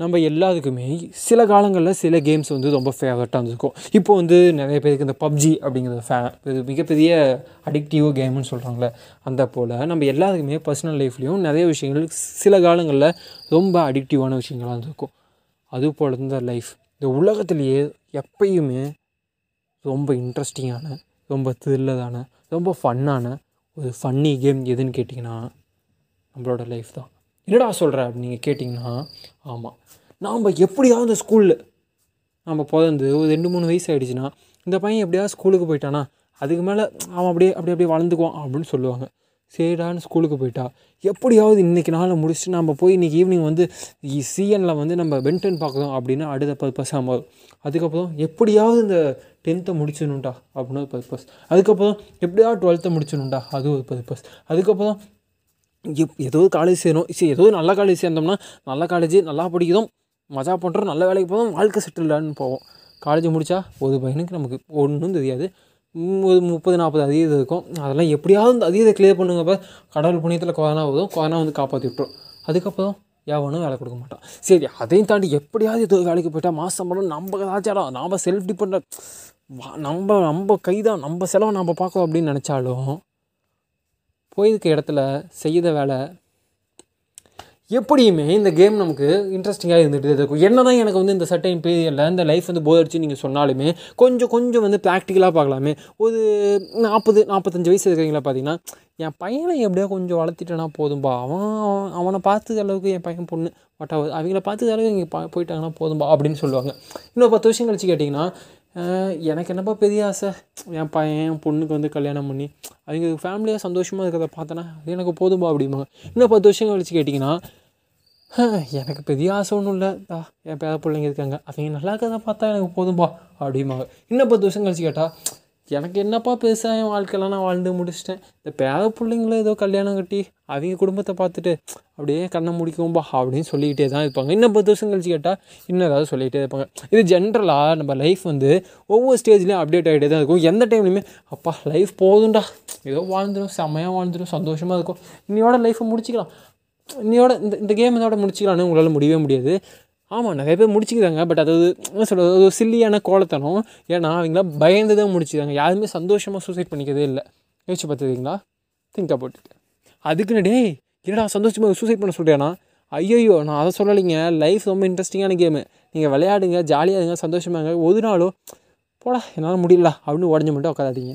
நம்ம எல்லாத்துக்குமே சில காலங்களில் சில கேம்ஸ் வந்து ரொம்ப ஃபேவரட்டாக இருந்திருக்கும். இப்போ வந்து நிறைய பேருக்கு இந்த பப்ஜி அப்படிங்கிறது ஃபே இது மிகப்பெரிய அடிக்டிவ் கேம்னு சொல்கிறாங்களே அந்த போல் நம்ம எல்லாத்துக்குமே பர்சனல் லைஃப்லேயும் நிறைய விஷயங்கள் சில காலங்களில் ரொம்ப அடிக்டிவான விஷயங்களாக இருந்திருக்கும். அது போல் இந்த லைஃப் இந்த உலகத்துலேயே எப்பயுமே ரொம்ப இன்ட்ரெஸ்டிங்கான ரொம்ப த்ரில்லதான ரொம்ப ஃபன்னான ஒரு ஃபன்னி கேம் எதுன்னு கேட்டிங்கன்னா நம்மளோட லைஃப் தான். என்னடா சொல்கிற அப்படின்னு நீங்கள் கேட்டிங்கன்னா ஆமாம் நாம் எப்படியாவது ஸ்கூலில் நம்ம பிறந்து ஒரு ரெண்டு மூணு வயசு ஆகிடுச்சுன்னா இந்த பையன் எப்படியாவது ஸ்கூலுக்கு போயிட்டானா அதுக்கு மேலே அவன் அப்படியே அப்படி அப்படியே வளர்ந்துக்குவான் அப்படின்னு சொல்லுவாங்க. சரிடான்னு ஸ்கூலுக்கு போயிட்டா எப்படியாவது இன்றைக்கி நாளை முடிச்சுட்டு நம்ம போய் இன்றைக்கி ஈவினிங் வந்து சிஎனில் வந்து நம்ம பென்டன் பார்க்குறோம் அப்படின்னா அடுத்த பர்பஸ் ஆகும் அதுக்கப்புறம் எப்படியாவது இந்த டென்த்தை முடிச்சிடணுண்டா அப்படின்னு ஒரு பர்பஸ் அதுக்கப்புறம் எப்படியாவது டுவெல்த்தை முடிச்சிடணுண்டா அது ஒரு பர்பஸ் அதுக்கப்புறம் எப் ஏதோ காலேஜ் சேரும் சரி ஏதோ நல்ல காலேஜ் சேர்ந்தோம்னா நல்ல காலேஜ் நல்லா படிக்கிறோம் மஜா பண்ணுறோம் நல்ல வேலைக்கு போதும் வாழ்க்கை செட்டில்டான்னு போவோம். காலேஜ் முடித்தா ஒரு பையனுக்கு நமக்கு ஒன்றும் தெரியாது. ஒரு முப்பது நாற்பது அதீதம் இருக்கும். அதெல்லாம் எப்படியாவது அந்த அதீதத்தை கிளியர் பண்ணுங்கப்போ கடவுள் புண்ணியத்தில் கொரோனா வரும். கொரோனா வந்து காப்பாற்றி விட்டுரும். அதுக்கப்புறம் எவனும் வேலை கொடுக்க மாட்டான். சரி அதையும் தாண்டி எப்படியாவது ஏதோ வேலைக்கு போயிட்டா மாதம் படம் நம்ம ஏதாச்சும் நாம் செல்ஃப் டிபெண்ட் நம்ம நம்ம கைதான். நம்ம செலவை நம்ம பார்க்கணும் அப்படின்னு நினச்சாலும் போயிருக்க இடத்துல செய்த வேலை எப்படியுமே இந்த கேம் நமக்கு இன்ட்ரெஸ்டிங்காக இருந்துகிட்டே இருக்கும். என்ன தான் எனக்கு வந்து இந்த சட்டையின் பீரியடில் இந்த லைஃப் வந்து போதடிச்சு நீங்கள் சொன்னாலுமே கொஞ்சம் கொஞ்சம் வந்து ப்ராக்டிக்கலாக பார்க்கலாமே. ஒரு நாற்பது நாற்பத்தஞ்சு வயசு இருக்கிறீங்களா பார்த்தீங்கன்னா என் பையனை எப்படியோ கொஞ்சம் வளர்த்திட்டேனா போதும்பா. அவன் அவன் அவனை பார்த்துக்க அளவுக்கு என் பையன் பொண்ணு வட்டாவது அவங்கள பார்த்துக்க அளவுக்கு இங்கே பா போயிட்டாங்கன்னா போதும்பா அப்படின்னு சொல்லுவாங்க. இன்னும் பத்து வருஷம் கழிச்சு கேட்டிங்கன்னா எனக்கு என்னப்பா பெரிய ஆசை? என் பையன் என் பொண்ணுக்கு வந்து கல்யாணம் பண்ணி அவங்க ஃபேமிலியாக சந்தோஷமாக இருக்கிறத பார்த்தேன்னா அது எனக்கு போதும்பா அப்படிம்பாங்க. இன்னும் பத்து வருஷம் கழிச்சு கேட்டிங்கன்னா எனக்கு பெரிய ஆசை ஒன்றும் இல்லை. தா என் பேர பிள்ளைங்க இருக்காங்க. அவங்க நல்லா இருக்கிறத பார்த்தா எனக்கு போதும்பா அப்படிம்பாங்க. இன்னும் பத்து வருஷம் கழிச்சு கேட்டால் எனக்கு என்னப்பா பெருசாக என் வாழ்க்கையெல்லாம் நான் வாழ்ந்து முடிச்சிட்டேன். இந்த பேர பிள்ளைங்கள ஏதோ கல்யாணம் கட்டி அவங்க குடும்பத்தை பார்த்துட்டு அப்படியே கண்ணை முடிக்கும்பா அப்படின்னு சொல்லிக்கிட்டே தான் இருப்பாங்க. இன்னும் பத்து வருஷம் கழிச்சு கேட்டால் இன்னும் ஏதாவது சொல்லிகிட்டே இருப்பாங்க. இது ஜென்ரலாக நம்ம லைஃப் வந்து ஒவ்வொரு ஸ்டேஜ்லேயும் அப்டேட் ஆகிட்டே தான் இருக்கும். எந்த டைம்லையுமே அப்பா லைஃப் போதும்டா. ஏதோ வாழ்ந்துடும் செம்மையாக வாழ்ந்துடும் சந்தோஷமாக இருக்கும். இன்னையோட லைஃப்பை முடிச்சிக்கலாம். இன்னையோட இந்த இந்த கேம் இதோட முடிச்சிக்கலாம்னு உங்களால் முடியவே முடியாது. ஆமாம் நிறைய பேர் முடிச்சுக்கிறாங்க பட் அது என்ன சொல்கிறது அது ஒரு சில்லியான கோலத்தனம். ஏன்னா அவங்களாம் பயந்து தான் முடிச்சுக்கிறாங்க. யாருமே சந்தோஷமாக சூசைட் பண்ணிக்கிறதே இல்லை. யோசிச்சு பார்த்துருக்கீங்களா? திங்க் அபவுட் இட் அதுக்குன்னு டேய் என்னடா சந்தோஷமாக சூசைட் பண்ண சொல்கிறேன்னா ஐயோ நான் அதை சொல்லலைங்க. லைஃப் ரொம்ப இன்ட்ரெஸ்டிங்கான கேமு நீங்கள் விளையாடுங்க ஜாலியாக இருங்க சந்தோஷமாக இருங்க. ஒரு நாளோ போடா என்னால் முடியல அப்படின்னு உடஞ்சி மட்டும் உட்காராதீங்க.